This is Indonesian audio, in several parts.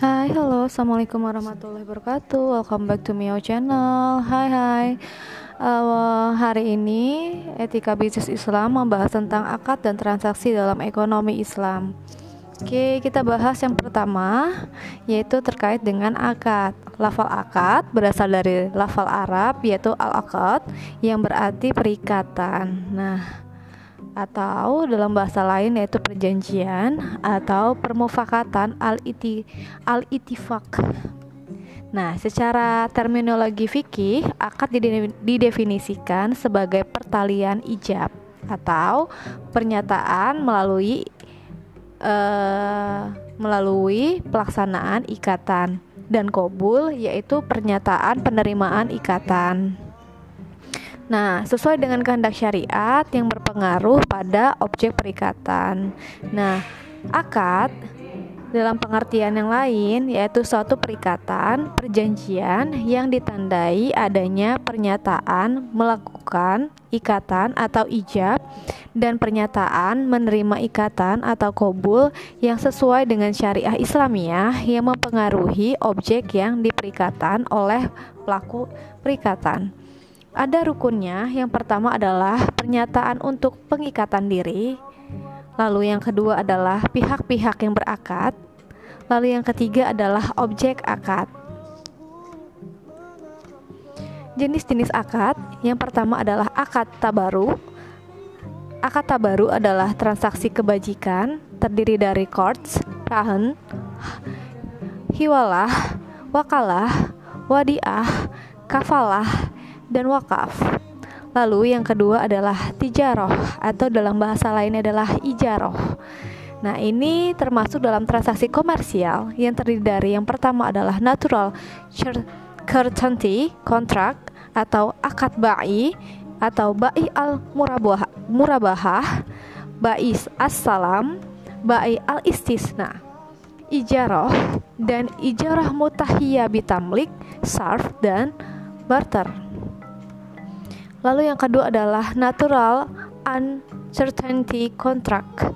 Hai, halo, assalamualaikum warahmatullahi wabarakatuh. Welcome back to Mio channel. Hai, hai. Uh, hari ini etika bisnis Islam membahas tentang akad dan transaksi dalam ekonomi Islam. Oke, kita bahas yang pertama yaitu terkait dengan akad. Lafal akad berasal dari lafal Arab yaitu al-akad yang berarti perikatan. Nah, atau dalam bahasa lain yaitu perjanjian atau permufakatan al-iti al-itifak. Nah, secara terminologi fikih, akad didefinisikan sebagai pertalian ijab atau pernyataan melalui uh, melalui pelaksanaan ikatan dan kobul yaitu pernyataan penerimaan ikatan. Nah, sesuai dengan kehendak syariat yang berpengaruh pada objek perikatan. Nah, akad dalam pengertian yang lain yaitu suatu perikatan, perjanjian yang ditandai adanya pernyataan melakukan ikatan atau ijab dan pernyataan menerima ikatan atau kobul yang sesuai dengan syariah Islamiyah yang mempengaruhi objek yang diperikatan oleh pelaku perikatan. Ada rukunnya. Yang pertama adalah pernyataan untuk pengikatan diri. Lalu yang kedua adalah pihak-pihak yang berakad. Lalu yang ketiga adalah objek akad. Jenis-jenis akad yang pertama adalah akad tabaru. Akad tabaru adalah transaksi kebajikan terdiri dari korts, rahen, hiwalah, wakalah, wadiah, kafalah, dan wakaf. Lalu yang kedua adalah tijaroh atau dalam bahasa lain adalah ijaroh. Nah, ini termasuk dalam transaksi komersial yang terdiri dari yang pertama adalah natural certainty contract atau akad ba'i atau ba'i al murabah murabahah, ba'i as-salam, ba'i al istisna, ijaroh dan ijarah mutahiyah bitamlik, sarf dan barter. Lalu yang kedua adalah natural uncertainty contract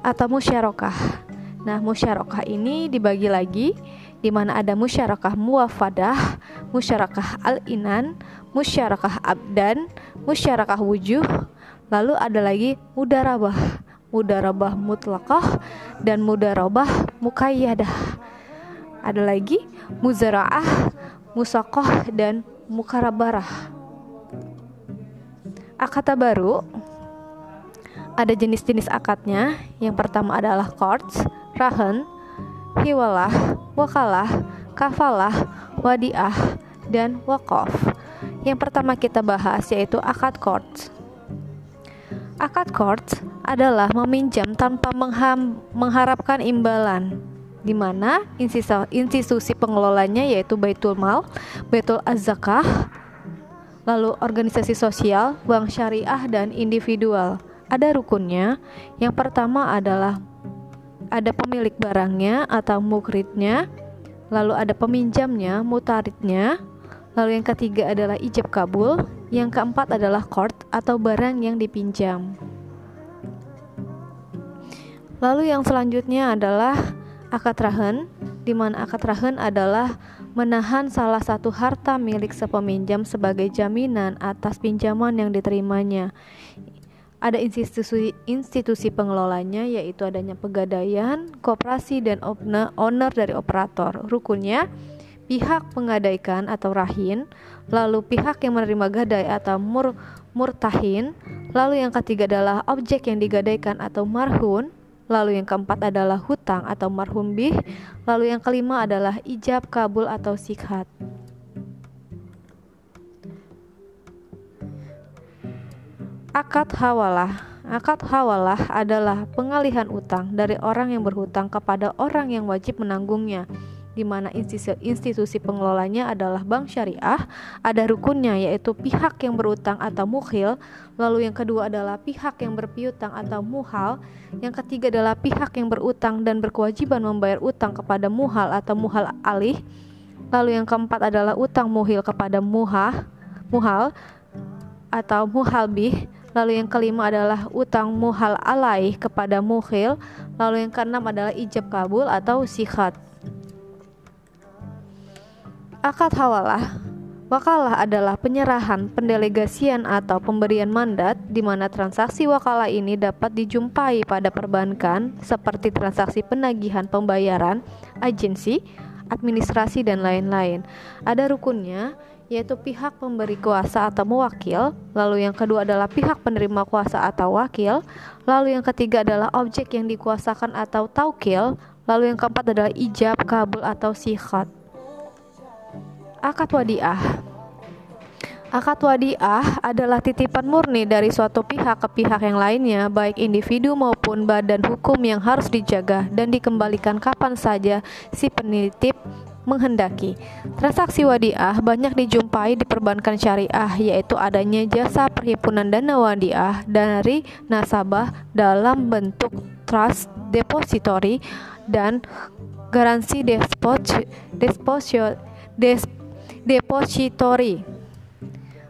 atau musyarakah. Nah, musyarakah ini dibagi lagi di mana ada musyarakah muwafadah, musyarakah al-inan, musyarakah abdan, musyarakah wujuh, lalu ada lagi mudarabah, mudarabah mutlaqah dan mudarabah mukayyadah. Ada lagi muzaraah, musakoh dan mukarabarah akad baru ada jenis-jenis akadnya. Yang pertama adalah korts, rahen, hiwalah, wakalah, kafalah, wadiah, dan wakof. Yang pertama kita bahas yaitu akad korts. Akad korts adalah meminjam tanpa mengharapkan imbalan di mana institusi pengelolanya yaitu Baitul Mal, Baitul Az-Zakah, lalu organisasi sosial, bank syariah, dan individual. Ada rukunnya. Yang pertama adalah ada pemilik barangnya atau mukridnya, lalu ada peminjamnya, mutaridnya, lalu yang ketiga adalah ijab kabul, yang keempat adalah court atau barang yang dipinjam. Lalu yang selanjutnya adalah akad rahen, di mana akad rahen adalah menahan salah satu harta milik sepeminjam sebagai jaminan atas pinjaman yang diterimanya. Ada institusi institusi pengelolanya yaitu adanya pegadaian, koperasi dan owner dari operator. Rukunnya pihak pengadaikan atau rahin, lalu pihak yang menerima gadai atau mur, murtahin, lalu yang ketiga adalah objek yang digadaikan atau marhun, Lalu yang keempat adalah hutang atau marhum bih. Lalu yang kelima adalah ijab kabul atau sikhat. Akad hawalah Akad hawalah adalah pengalihan utang dari orang yang berhutang kepada orang yang wajib menanggungnya di mana institusi, institusi pengelolanya adalah bank syariah, ada rukunnya yaitu pihak yang berutang atau mukhil, lalu yang kedua adalah pihak yang berpiutang atau muhal, yang ketiga adalah pihak yang berutang dan berkewajiban membayar utang kepada muhal atau muhal alih, lalu yang keempat adalah utang muhil kepada muhah, muhal atau muhalbih, lalu yang kelima adalah utang muhal alaih kepada muhil, lalu yang keenam adalah ijab kabul atau sikhat. Akad hawalah Wakalah adalah penyerahan, pendelegasian atau pemberian mandat di mana transaksi wakalah ini dapat dijumpai pada perbankan seperti transaksi penagihan pembayaran, agensi, administrasi dan lain-lain. Ada rukunnya yaitu pihak pemberi kuasa atau mewakil, lalu yang kedua adalah pihak penerima kuasa atau wakil, lalu yang ketiga adalah objek yang dikuasakan atau taukil, lalu yang keempat adalah ijab, kabul atau sikhat. Akad wadiah Akad wadiah adalah titipan murni dari suatu pihak ke pihak yang lainnya, baik individu maupun badan hukum yang harus dijaga dan dikembalikan kapan saja si penitip menghendaki. Transaksi wadiah banyak dijumpai di perbankan syariah, yaitu adanya jasa perhimpunan dana wadiah dari nasabah dalam bentuk trust depository dan garansi depository depository.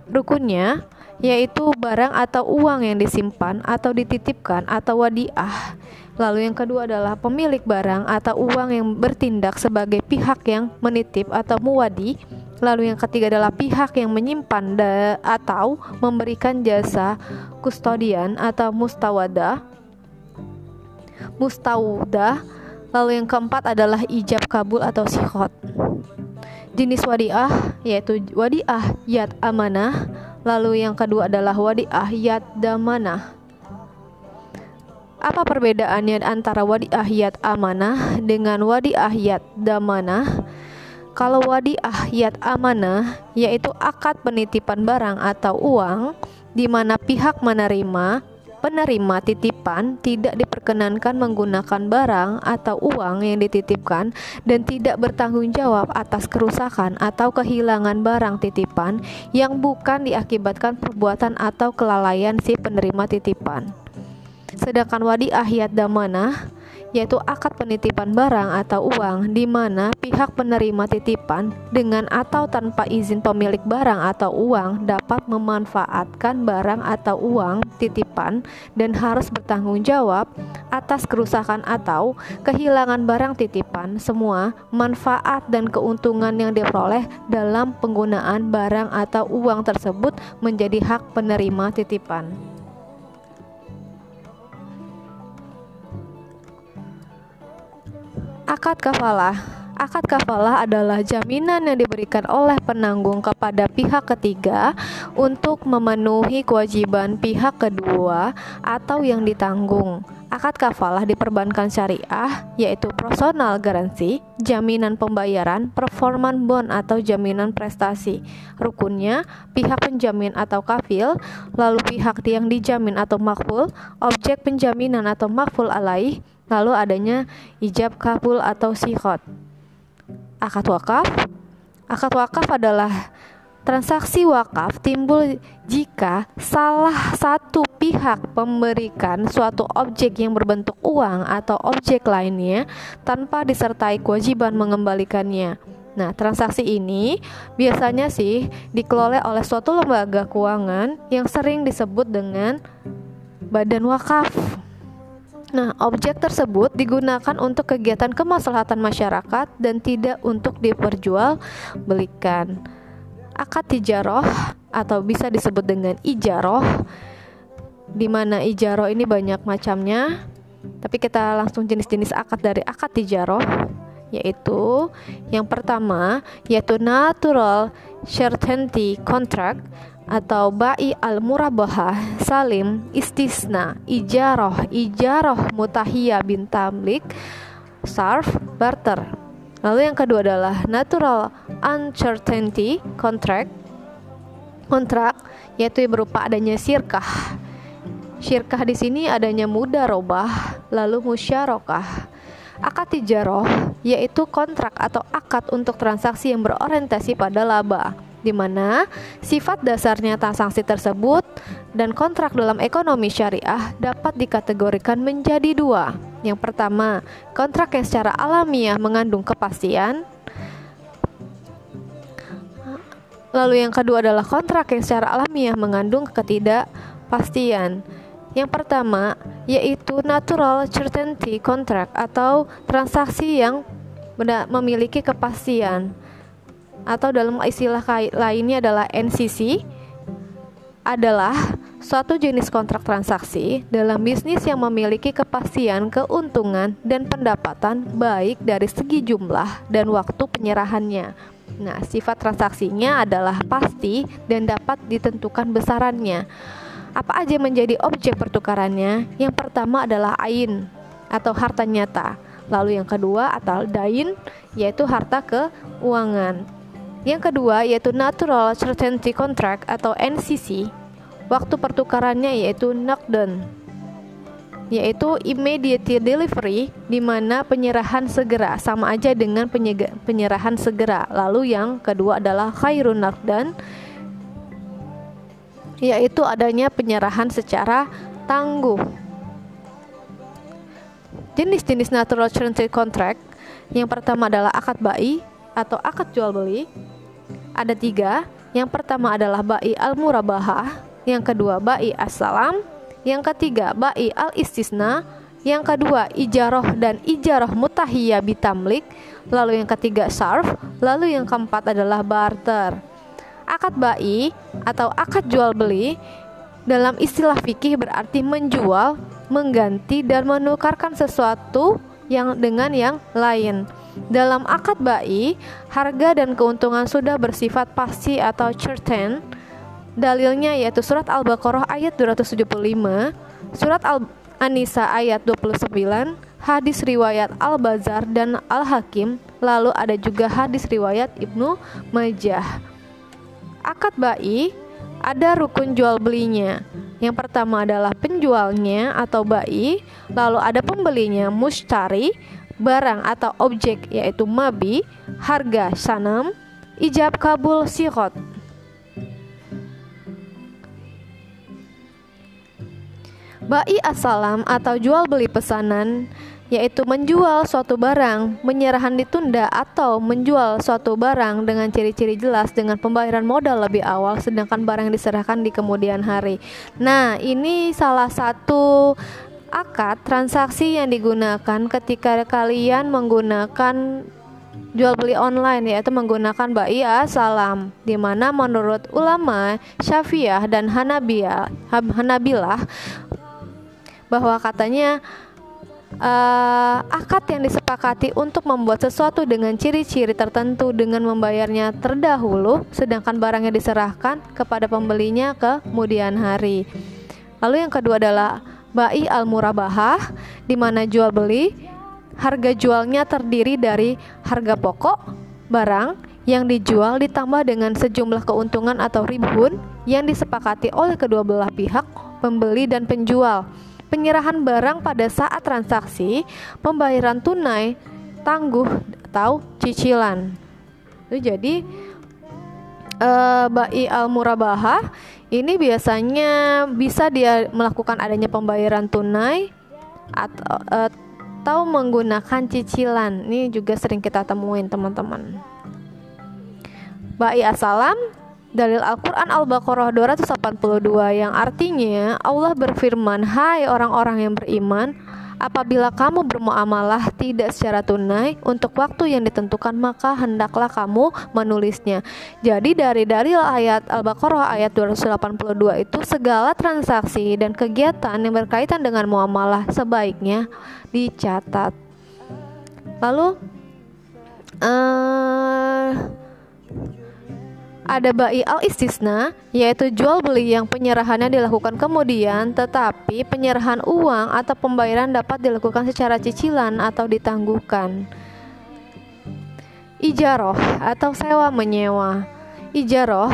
Rukunnya yaitu barang atau uang yang disimpan atau dititipkan atau wadiah. Lalu yang kedua adalah pemilik barang atau uang yang bertindak sebagai pihak yang menitip atau muwadi. Lalu yang ketiga adalah pihak yang menyimpan atau memberikan jasa kustodian atau mustawada. Mustawda. Lalu yang keempat adalah ijab kabul atau sihot. Jenis wadiah yaitu wadiah yad amanah, lalu yang kedua adalah wadiah yad damanah. Apa perbedaannya antara wadiah yad amanah dengan wadiah yad damanah? Kalau wadiah yad amanah yaitu akad penitipan barang atau uang di mana pihak menerima penerima titipan tidak diperkenankan menggunakan barang atau uang yang dititipkan dan tidak bertanggung jawab atas kerusakan atau kehilangan barang titipan yang bukan diakibatkan perbuatan atau kelalaian si penerima titipan. Sedangkan wadi ahyat damanah yaitu akad penitipan barang atau uang di mana pihak penerima titipan dengan atau tanpa izin pemilik barang atau uang dapat memanfaatkan barang atau uang titipan dan harus bertanggung jawab atas kerusakan atau kehilangan barang titipan semua manfaat dan keuntungan yang diperoleh dalam penggunaan barang atau uang tersebut menjadi hak penerima titipan. Akad kafalah Akad kafalah adalah jaminan yang diberikan oleh penanggung kepada pihak ketiga untuk memenuhi kewajiban pihak kedua atau yang ditanggung. Akad kafalah di perbankan syariah yaitu personal garansi, jaminan pembayaran, performan bond atau jaminan prestasi. Rukunnya pihak penjamin atau kafil, lalu pihak yang dijamin atau makful, objek penjaminan atau makful alaih, lalu adanya ijab kabul atau sikhot. Akad wakaf Akad wakaf adalah transaksi wakaf timbul jika salah satu pihak memberikan suatu objek yang berbentuk uang atau objek lainnya tanpa disertai kewajiban mengembalikannya. Nah, transaksi ini biasanya sih dikelola oleh suatu lembaga keuangan yang sering disebut dengan badan wakaf. Nah, objek tersebut digunakan untuk kegiatan kemaslahatan masyarakat dan tidak untuk diperjualbelikan. Akad tijaroh atau bisa disebut dengan ijaroh, di mana ijaroh ini banyak macamnya. Tapi kita langsung jenis-jenis akad dari akad tijaroh, yaitu yang pertama yaitu natural certainty contract atau ba'i al murabahah salim istisna ijaroh ijaroh mutahiyah bin tamlik sarf barter. Lalu yang kedua adalah natural uncertainty contract kontrak yaitu berupa adanya sirkah. Syirkah di sini adanya mudarobah lalu musyarakah. Akad tijaroh yaitu kontrak atau akad untuk transaksi yang berorientasi pada laba di mana sifat dasarnya transaksi tersebut dan kontrak dalam ekonomi syariah dapat dikategorikan menjadi dua. Yang pertama, kontrak yang secara alamiah mengandung kepastian. Lalu yang kedua adalah kontrak yang secara alamiah mengandung ketidakpastian. Yang pertama yaitu natural certainty contract atau transaksi yang memiliki kepastian. Atau dalam istilah lainnya adalah NCC adalah suatu jenis kontrak transaksi dalam bisnis yang memiliki kepastian keuntungan dan pendapatan baik dari segi jumlah dan waktu penyerahannya. Nah, sifat transaksinya adalah pasti dan dapat ditentukan besarannya. Apa aja menjadi objek pertukarannya? Yang pertama adalah ain atau harta nyata. Lalu yang kedua atau dain yaitu harta keuangan. Yang kedua yaitu Natural Certainty Contract atau NCC. Waktu pertukarannya yaitu knockdown yaitu immediate delivery di mana penyerahan segera sama aja dengan penyerahan segera. Lalu yang kedua adalah khairun knockdown yaitu adanya penyerahan secara tangguh. Jenis-jenis natural certainty contract yang pertama adalah akad bai atau akad jual beli ada tiga. Yang pertama adalah ba'i al-murabahah, yang kedua ba'i as-salam, yang ketiga ba'i al-istisna, yang kedua ijaroh dan ijaroh mutahiyah bitamlik, lalu yang ketiga sarf, lalu yang keempat adalah barter. Akad ba'i atau akad jual beli dalam istilah fikih berarti menjual, mengganti dan menukarkan sesuatu yang dengan yang lain. Dalam akad ba'i, harga dan keuntungan sudah bersifat pasti atau certain. Dalilnya yaitu surat Al-Baqarah ayat 275, surat Al-Anisa ayat 29, hadis riwayat Al-Bazar dan Al-Hakim, lalu ada juga hadis riwayat Ibnu Majah. Akad ba'i ada rukun jual belinya. Yang pertama adalah penjualnya atau ba'i, lalu ada pembelinya mustari, barang atau objek yaitu mabi, harga sanam, ijab kabul sihot. Ba'i asalam atau jual beli pesanan yaitu menjual suatu barang, menyerahan ditunda atau menjual suatu barang dengan ciri-ciri jelas dengan pembayaran modal lebih awal sedangkan barang diserahkan di kemudian hari. Nah, ini salah satu akad transaksi yang digunakan ketika kalian menggunakan jual beli online yaitu menggunakan baia salam di mana menurut ulama Syafi'ah dan Hanabilah Hanabilah bahwa katanya uh, akad yang disepakati untuk membuat sesuatu dengan ciri-ciri tertentu dengan membayarnya terdahulu sedangkan barangnya diserahkan kepada pembelinya kemudian hari. Lalu yang kedua adalah Ba'i al-murabahah di mana jual beli harga jualnya terdiri dari harga pokok barang yang dijual ditambah dengan sejumlah keuntungan atau ribun yang disepakati oleh kedua belah pihak, pembeli dan penjual. Penyerahan barang pada saat transaksi, pembayaran tunai, tangguh atau cicilan. Jadi uh, Ba'i al-murabahah ini biasanya bisa dia melakukan adanya pembayaran tunai atau atau menggunakan cicilan. Ini juga sering kita temuin teman-teman. Ba'i asalam dalil Al-Qur'an Al-Baqarah 282 yang artinya Allah berfirman, "Hai orang-orang yang beriman, Apabila kamu bermuamalah tidak secara tunai untuk waktu yang ditentukan maka hendaklah kamu menulisnya. Jadi dari dalil ayat Al-Baqarah ayat 282 itu segala transaksi dan kegiatan yang berkaitan dengan muamalah sebaiknya dicatat. Lalu uh, ada bayi al-istisna, yaitu jual beli yang penyerahannya dilakukan kemudian, tetapi penyerahan uang atau pembayaran dapat dilakukan secara cicilan atau ditangguhkan. Ijaroh atau sewa menyewa. Ijaroh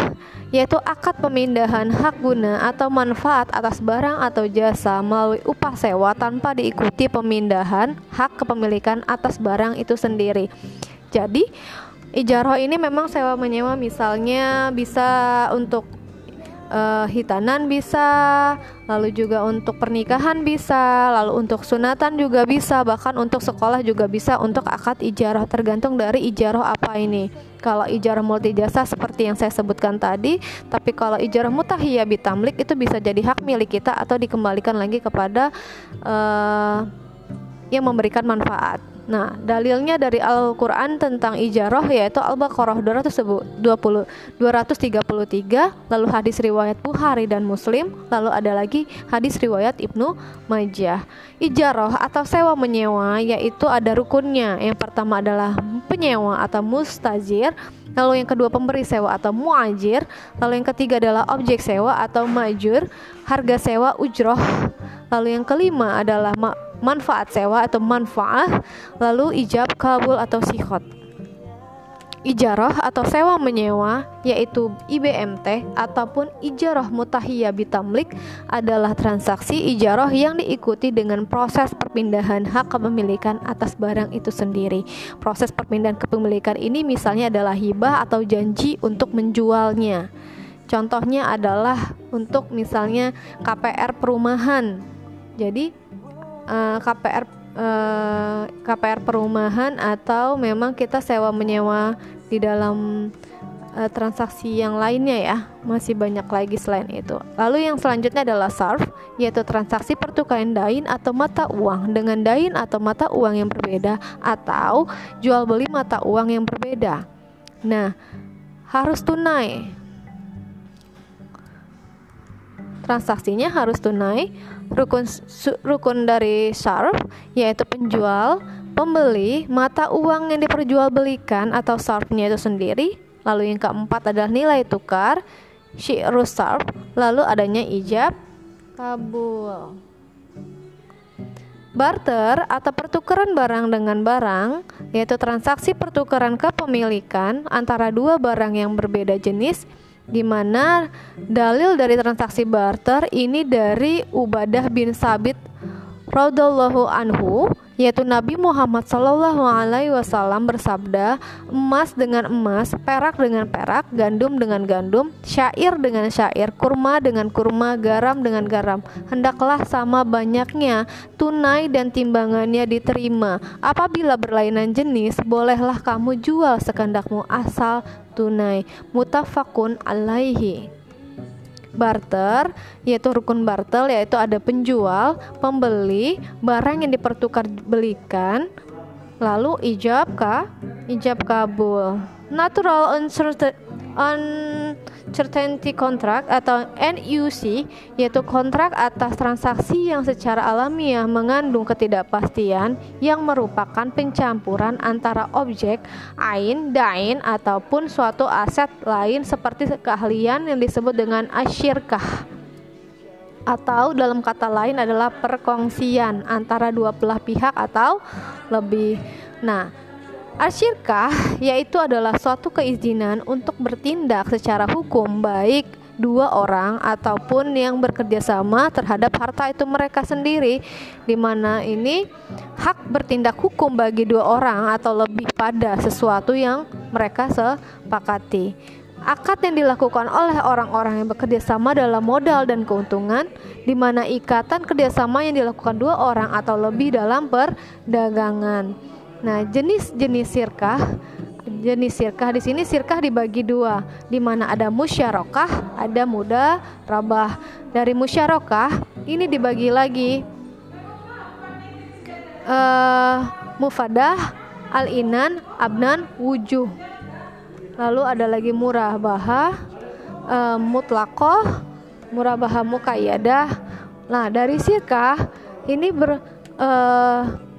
yaitu akad pemindahan hak guna atau manfaat atas barang atau jasa melalui upah sewa tanpa diikuti pemindahan hak kepemilikan atas barang itu sendiri. Jadi, Ijaroh ini memang sewa menyewa misalnya bisa untuk uh, hitanan bisa, lalu juga untuk pernikahan bisa, lalu untuk sunatan juga bisa, bahkan untuk sekolah juga bisa untuk akad ijarah tergantung dari ijarah apa ini. Kalau ijarah multi jasa seperti yang saya sebutkan tadi, tapi kalau ijarah mutahiyah bitamlik itu bisa jadi hak milik kita atau dikembalikan lagi kepada uh, yang memberikan manfaat. Nah, dalilnya dari Al-Qur'an tentang ijarah yaitu Al-Baqarah 220 233, lalu hadis riwayat Bukhari dan Muslim, lalu ada lagi hadis riwayat Ibnu Majah. Ijarah atau sewa menyewa yaitu ada rukunnya. Yang pertama adalah penyewa atau mustajir, lalu yang kedua pemberi sewa atau muajir, lalu yang ketiga adalah objek sewa atau majur, harga sewa ujroh, lalu yang kelima adalah manfaat sewa atau manfaat, lalu ijab kabul atau sikhot. Ijarah atau sewa menyewa yaitu IBMT ataupun ijarah mutahiyah bitamlik adalah transaksi ijarah yang diikuti dengan proses perpindahan hak kepemilikan atas barang itu sendiri. Proses perpindahan kepemilikan ini misalnya adalah hibah atau janji untuk menjualnya. Contohnya adalah untuk misalnya KPR perumahan. Jadi eh, KPR uh, eh, KPR perumahan atau memang kita sewa menyewa di dalam uh, transaksi yang lainnya ya. Masih banyak lagi selain itu. Lalu yang selanjutnya adalah SARF yaitu transaksi pertukaran dain atau mata uang. Dengan dain atau mata uang yang berbeda atau jual beli mata uang yang berbeda. Nah harus tunai. Transaksinya harus tunai rukun rukun dari sarf yaitu penjual, pembeli, mata uang yang diperjualbelikan atau sarfnya itu sendiri. Lalu yang keempat adalah nilai tukar, syi'rus sarf, lalu adanya ijab kabul. Barter atau pertukaran barang dengan barang yaitu transaksi pertukaran kepemilikan antara dua barang yang berbeda jenis di mana dalil dari transaksi barter ini dari Ubadah bin Sabit radhiyallahu anhu yaitu Nabi Muhammad Shallallahu Alaihi Wasallam bersabda emas dengan emas perak dengan perak gandum dengan gandum syair dengan syair kurma dengan kurma garam dengan garam hendaklah sama banyaknya tunai dan timbangannya diterima. Apabila berlainan jenis bolehlah kamu jual sekandakmu asal tunai mutafakun alaihi barter yaitu rukun barter yaitu ada penjual, pembeli, barang yang dipertukar belikan, lalu ijab ka, ijab kabul. Natural uncertainty Uncertainty Contract atau NUC yaitu kontrak atas transaksi yang secara alamiah mengandung ketidakpastian yang merupakan pencampuran antara objek, ain, dain ataupun suatu aset lain seperti keahlian yang disebut dengan asyirkah atau dalam kata lain adalah perkongsian antara dua belah pihak atau lebih. Nah, Asyirkah yaitu adalah suatu keizinan untuk bertindak secara hukum baik dua orang ataupun yang bekerja sama terhadap harta itu mereka sendiri di mana ini hak bertindak hukum bagi dua orang atau lebih pada sesuatu yang mereka sepakati. Akad yang dilakukan oleh orang-orang yang bekerja sama dalam modal dan keuntungan, di mana ikatan kerjasama yang dilakukan dua orang atau lebih dalam perdagangan. Nah, jenis-jenis sirkah jenis sirkah di sini sirkah dibagi dua, di mana ada musyarakah, ada muda rabah. Dari musyarakah ini dibagi lagi uh, mufadah, al-inan, abnan, wujuh. Lalu ada lagi murah baha, uh, mutlakoh, murah baha mukayyadah. Nah, dari sirkah ini ber uh,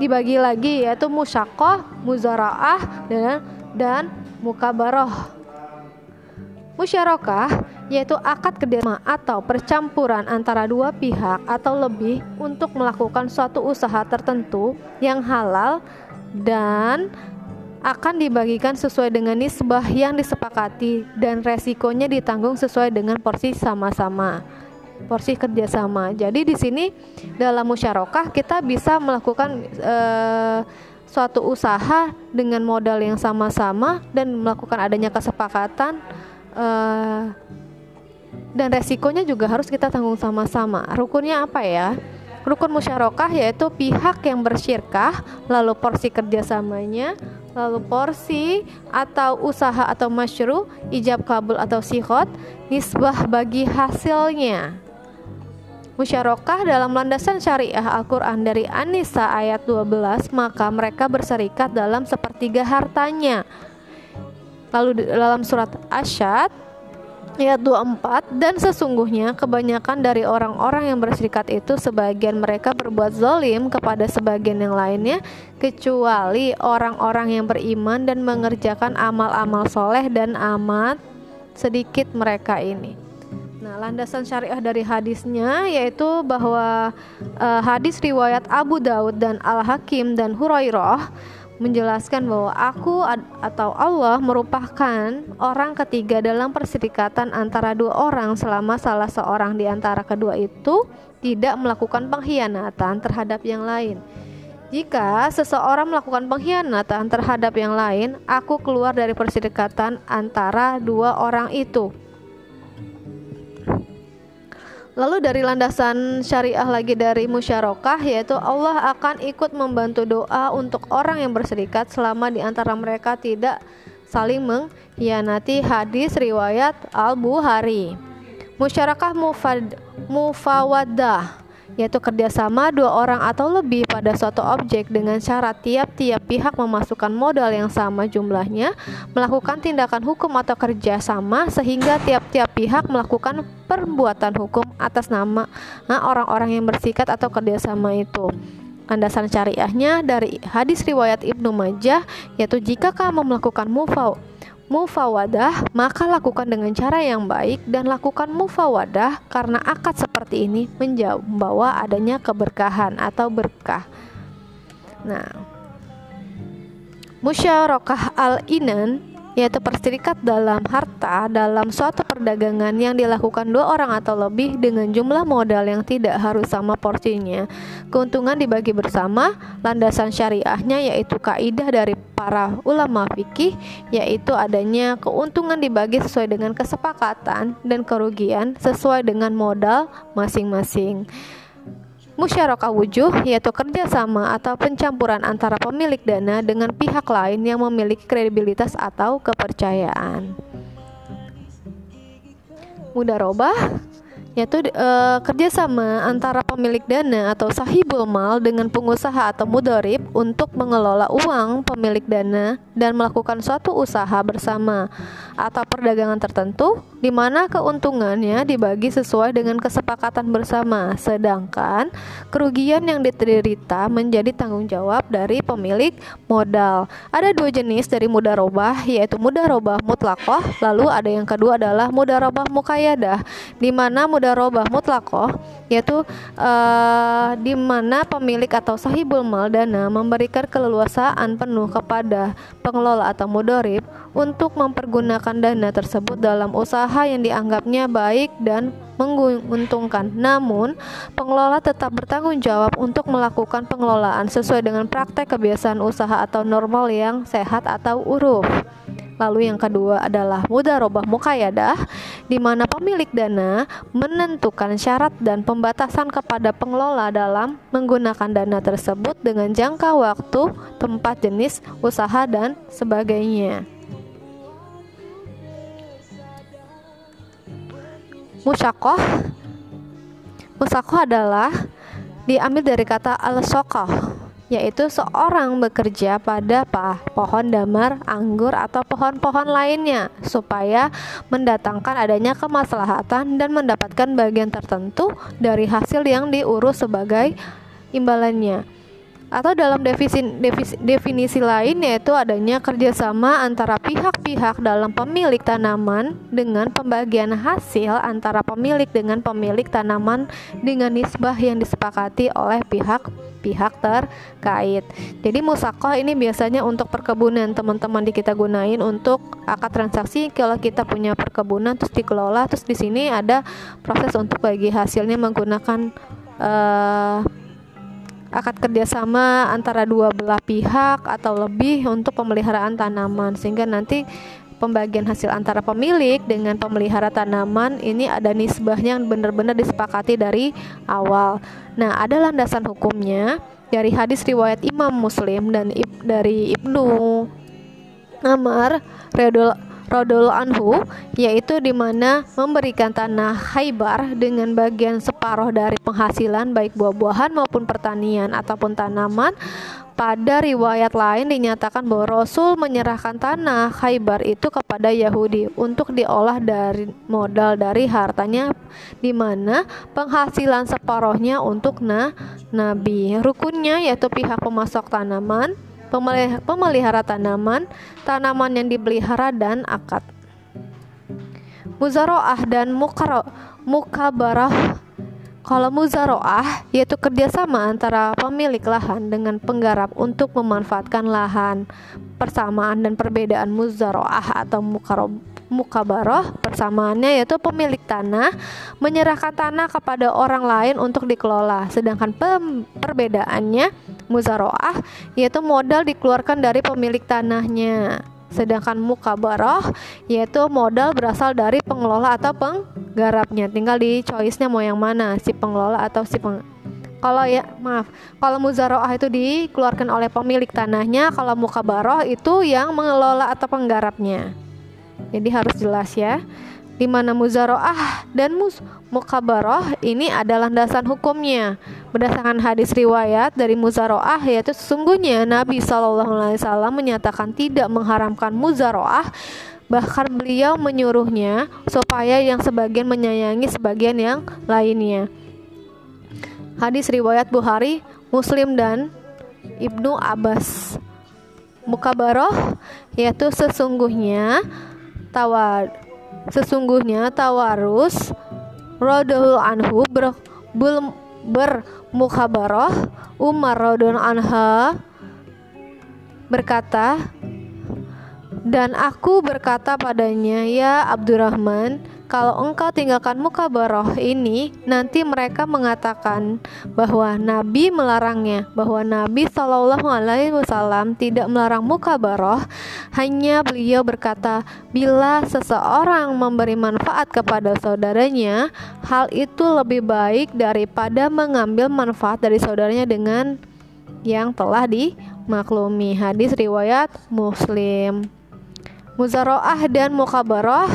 dibagi lagi yaitu musyakoh, muzaraah dan dan mukabaroh. Musyarakah yaitu akad kerjasama atau percampuran antara dua pihak atau lebih untuk melakukan suatu usaha tertentu yang halal dan akan dibagikan sesuai dengan nisbah yang disepakati dan resikonya ditanggung sesuai dengan porsi sama-sama porsi kerjasama. Jadi di sini dalam musyarakah kita bisa melakukan uh, suatu usaha dengan modal yang sama-sama dan melakukan adanya kesepakatan uh, dan resikonya juga harus kita tanggung sama-sama. Rukunnya apa ya? Rukun musyarakah yaitu pihak yang bersyirkah, lalu porsi kerjasamanya, lalu porsi atau usaha atau masyru, ijab kabul atau sikhot, nisbah bagi hasilnya musyarakah dalam landasan syariah Al-Quran dari An-Nisa ayat 12 maka mereka berserikat dalam sepertiga hartanya. Lalu dalam surat Asyad ayat 24 dan sesungguhnya kebanyakan dari orang-orang yang berserikat itu sebagian mereka berbuat zolim kepada sebagian yang lainnya kecuali orang-orang yang beriman dan mengerjakan amal-amal soleh dan amat sedikit mereka ini Nah, landasan syariah dari hadisnya yaitu bahwa uh, hadis riwayat Abu Daud dan Al Hakim dan Hurairah menjelaskan bahwa aku atau Allah merupakan orang ketiga dalam perserikatan antara dua orang selama salah seorang di antara kedua itu tidak melakukan pengkhianatan terhadap yang lain. Jika seseorang melakukan pengkhianatan terhadap yang lain, aku keluar dari perserikatan antara dua orang itu. Lalu dari landasan syariah lagi dari musyarakah yaitu Allah akan ikut membantu doa untuk orang yang berserikat selama di antara mereka tidak saling mengkhianati hadis riwayat Al-Bukhari. Musyarakah mufad, mufawadah yaitu kerjasama dua orang atau lebih pada suatu objek dengan syarat tiap-tiap pihak memasukkan modal yang sama jumlahnya, melakukan tindakan hukum atau kerjasama sehingga tiap-tiap pihak melakukan perbuatan hukum atas nama orang-orang yang bersikat atau kerjasama itu. Landasan syariahnya dari hadis riwayat Ibnu Majah yaitu jika kamu melakukan mufaw mufawadah, maka lakukan dengan cara yang baik dan lakukan mufawadah karena akad seperti ini membawa adanya keberkahan atau berkah. Nah, musyarakah al-inan yaitu perserikat dalam harta dalam suatu perdagangan yang dilakukan dua orang atau lebih dengan jumlah modal yang tidak harus sama porsinya. Keuntungan dibagi bersama, landasan syariahnya yaitu kaidah dari para ulama fikih yaitu adanya keuntungan dibagi sesuai dengan kesepakatan dan kerugian sesuai dengan modal masing-masing. Musyarakah wujuh yaitu kerjasama atau pencampuran antara pemilik dana dengan pihak lain yang memiliki kredibilitas atau kepercayaan. Mudarobah yaitu e, kerjasama antara pemilik dana atau sahibul mal dengan pengusaha atau mudorib untuk mengelola uang pemilik dana dan melakukan suatu usaha bersama atau perdagangan tertentu di mana keuntungannya dibagi sesuai dengan kesepakatan bersama. Sedangkan kerugian yang diterita menjadi tanggung jawab dari pemilik modal. Ada dua jenis dari mudarobah yaitu mudarobah mutlakoh lalu ada yang kedua adalah mudarobah mukayadah di mana mudarobah mutlakoh yaitu uh, di mana pemilik atau sahibul mal dana memberikan keleluasaan penuh kepada pengelola atau mudorib untuk mempergunakan dana tersebut dalam usaha yang dianggapnya baik dan menguntungkan. Namun, pengelola tetap bertanggung jawab untuk melakukan pengelolaan sesuai dengan praktek kebiasaan usaha atau normal yang sehat atau uruf. Lalu yang kedua adalah mudarobah mukayadah di mana pemilik dana menentukan syarat dan pembatasan kepada pengelola dalam menggunakan dana tersebut dengan jangka waktu, tempat jenis usaha dan sebagainya. Musyakoh Musyakoh adalah diambil dari kata al-sokoh yaitu seorang bekerja pada pohon damar, anggur, atau pohon-pohon lainnya supaya mendatangkan adanya kemaslahatan dan mendapatkan bagian tertentu dari hasil yang diurus sebagai imbalannya. Atau dalam definisi, definisi, definisi lain yaitu adanya kerjasama antara pihak-pihak dalam pemilik tanaman dengan pembagian hasil antara pemilik dengan pemilik tanaman dengan nisbah yang disepakati oleh pihak-pihak terkait. Jadi musakoh ini biasanya untuk perkebunan. Teman-teman di kita gunain untuk akad transaksi. Kalau kita punya perkebunan terus dikelola terus di sini ada proses untuk bagi hasilnya menggunakan uh, akad kerjasama antara dua belah pihak atau lebih untuk pemeliharaan tanaman. Sehingga nanti pembagian hasil antara pemilik dengan pemelihara tanaman ini ada nisbahnya yang benar-benar disepakati dari awal. Nah, ada landasan hukumnya dari hadis riwayat Imam Muslim dan dari Ibnu Amr Rodol Anhu yaitu di mana memberikan tanah Haibar dengan bagian separuh dari penghasilan baik buah-buahan maupun pertanian ataupun tanaman pada riwayat lain dinyatakan bahwa Rasul menyerahkan tanah Khaybar itu kepada Yahudi untuk diolah dari modal dari hartanya di mana penghasilan separohnya untuk na nabi. Rukunnya yaitu pihak pemasok tanaman, pemelihara tanaman, tanaman yang dipelihara dan akad. Muzaroah dan mukaro, mukabarah kalau muzaroah yaitu kerjasama antara pemilik lahan dengan penggarap untuk memanfaatkan lahan. Persamaan dan perbedaan muzaroah atau mukarob mukabaroh persamaannya yaitu pemilik tanah menyerahkan tanah kepada orang lain untuk dikelola sedangkan perbedaannya muzaroah yaitu modal dikeluarkan dari pemilik tanahnya Sedangkan mukabaroh yaitu modal berasal dari pengelola atau penggarapnya. Tinggal di choice-nya mau yang mana, si pengelola atau si peng kalau ya maaf. Kalau muzaroah itu dikeluarkan oleh pemilik tanahnya kalau mukabaroh itu yang mengelola atau penggarapnya. Jadi harus jelas ya di mana muzaroah dan mus mukabaroh ini adalah landasan hukumnya. Berdasarkan hadis riwayat dari muzaroah yaitu sesungguhnya Nabi Shallallahu Alaihi Wasallam menyatakan tidak mengharamkan muzaroah. Bahkan beliau menyuruhnya supaya yang sebagian menyayangi sebagian yang lainnya. Hadis riwayat Bukhari Muslim dan Ibnu Abbas. Mukabaroh yaitu sesungguhnya tawad Sesungguhnya Tawarus Rodul anhu ber, ber, bermukhabarah Umar Rodul anha berkata dan aku berkata padanya ya Abdurrahman kalau engkau tinggalkan muka baroh ini, nanti mereka mengatakan bahwa Nabi melarangnya, bahwa Nabi Shallallahu Alaihi Wasallam tidak melarang muka baroh, hanya beliau berkata, bila seseorang memberi manfaat kepada saudaranya, hal itu lebih baik daripada mengambil manfaat dari saudaranya dengan yang telah dimaklumi. Hadis riwayat Muslim. Muzaroah dan mukabaroh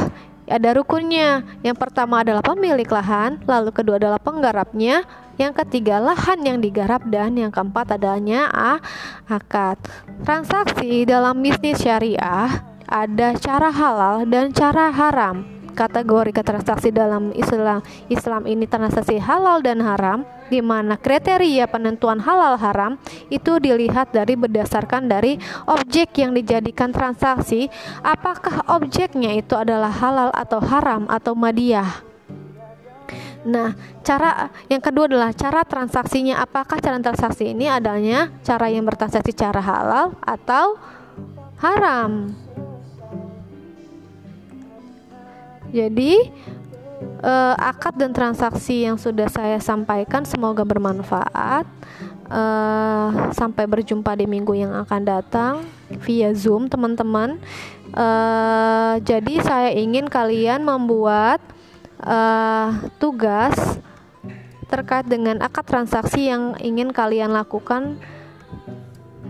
ada rukunnya. Yang pertama adalah pemilik lahan, lalu kedua adalah penggarapnya, yang ketiga lahan yang digarap dan yang keempat adanya a akad. Transaksi dalam bisnis syariah ada cara halal dan cara haram kategori transaksi dalam Islam Islam ini transaksi halal dan haram di mana kriteria penentuan halal haram itu dilihat dari berdasarkan dari objek yang dijadikan transaksi apakah objeknya itu adalah halal atau haram atau madiah Nah, cara yang kedua adalah cara transaksinya. Apakah cara transaksi ini adanya cara yang bertransaksi secara halal atau haram? Jadi uh, akad dan transaksi yang sudah saya sampaikan semoga bermanfaat. Uh, sampai berjumpa di minggu yang akan datang via Zoom, teman-teman. Uh, jadi saya ingin kalian membuat tugas terkait dengan akad transaksi yang ingin kalian lakukan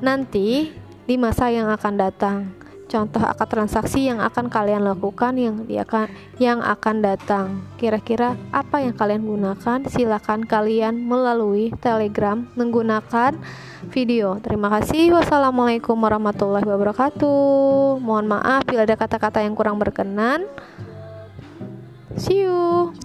nanti di masa yang akan datang contoh akad transaksi yang akan kalian lakukan yang dia akan yang akan datang. Kira-kira apa yang kalian gunakan? Silakan kalian melalui Telegram menggunakan video. Terima kasih. Wassalamualaikum warahmatullahi wabarakatuh. Mohon maaf bila ada kata-kata yang kurang berkenan. See you.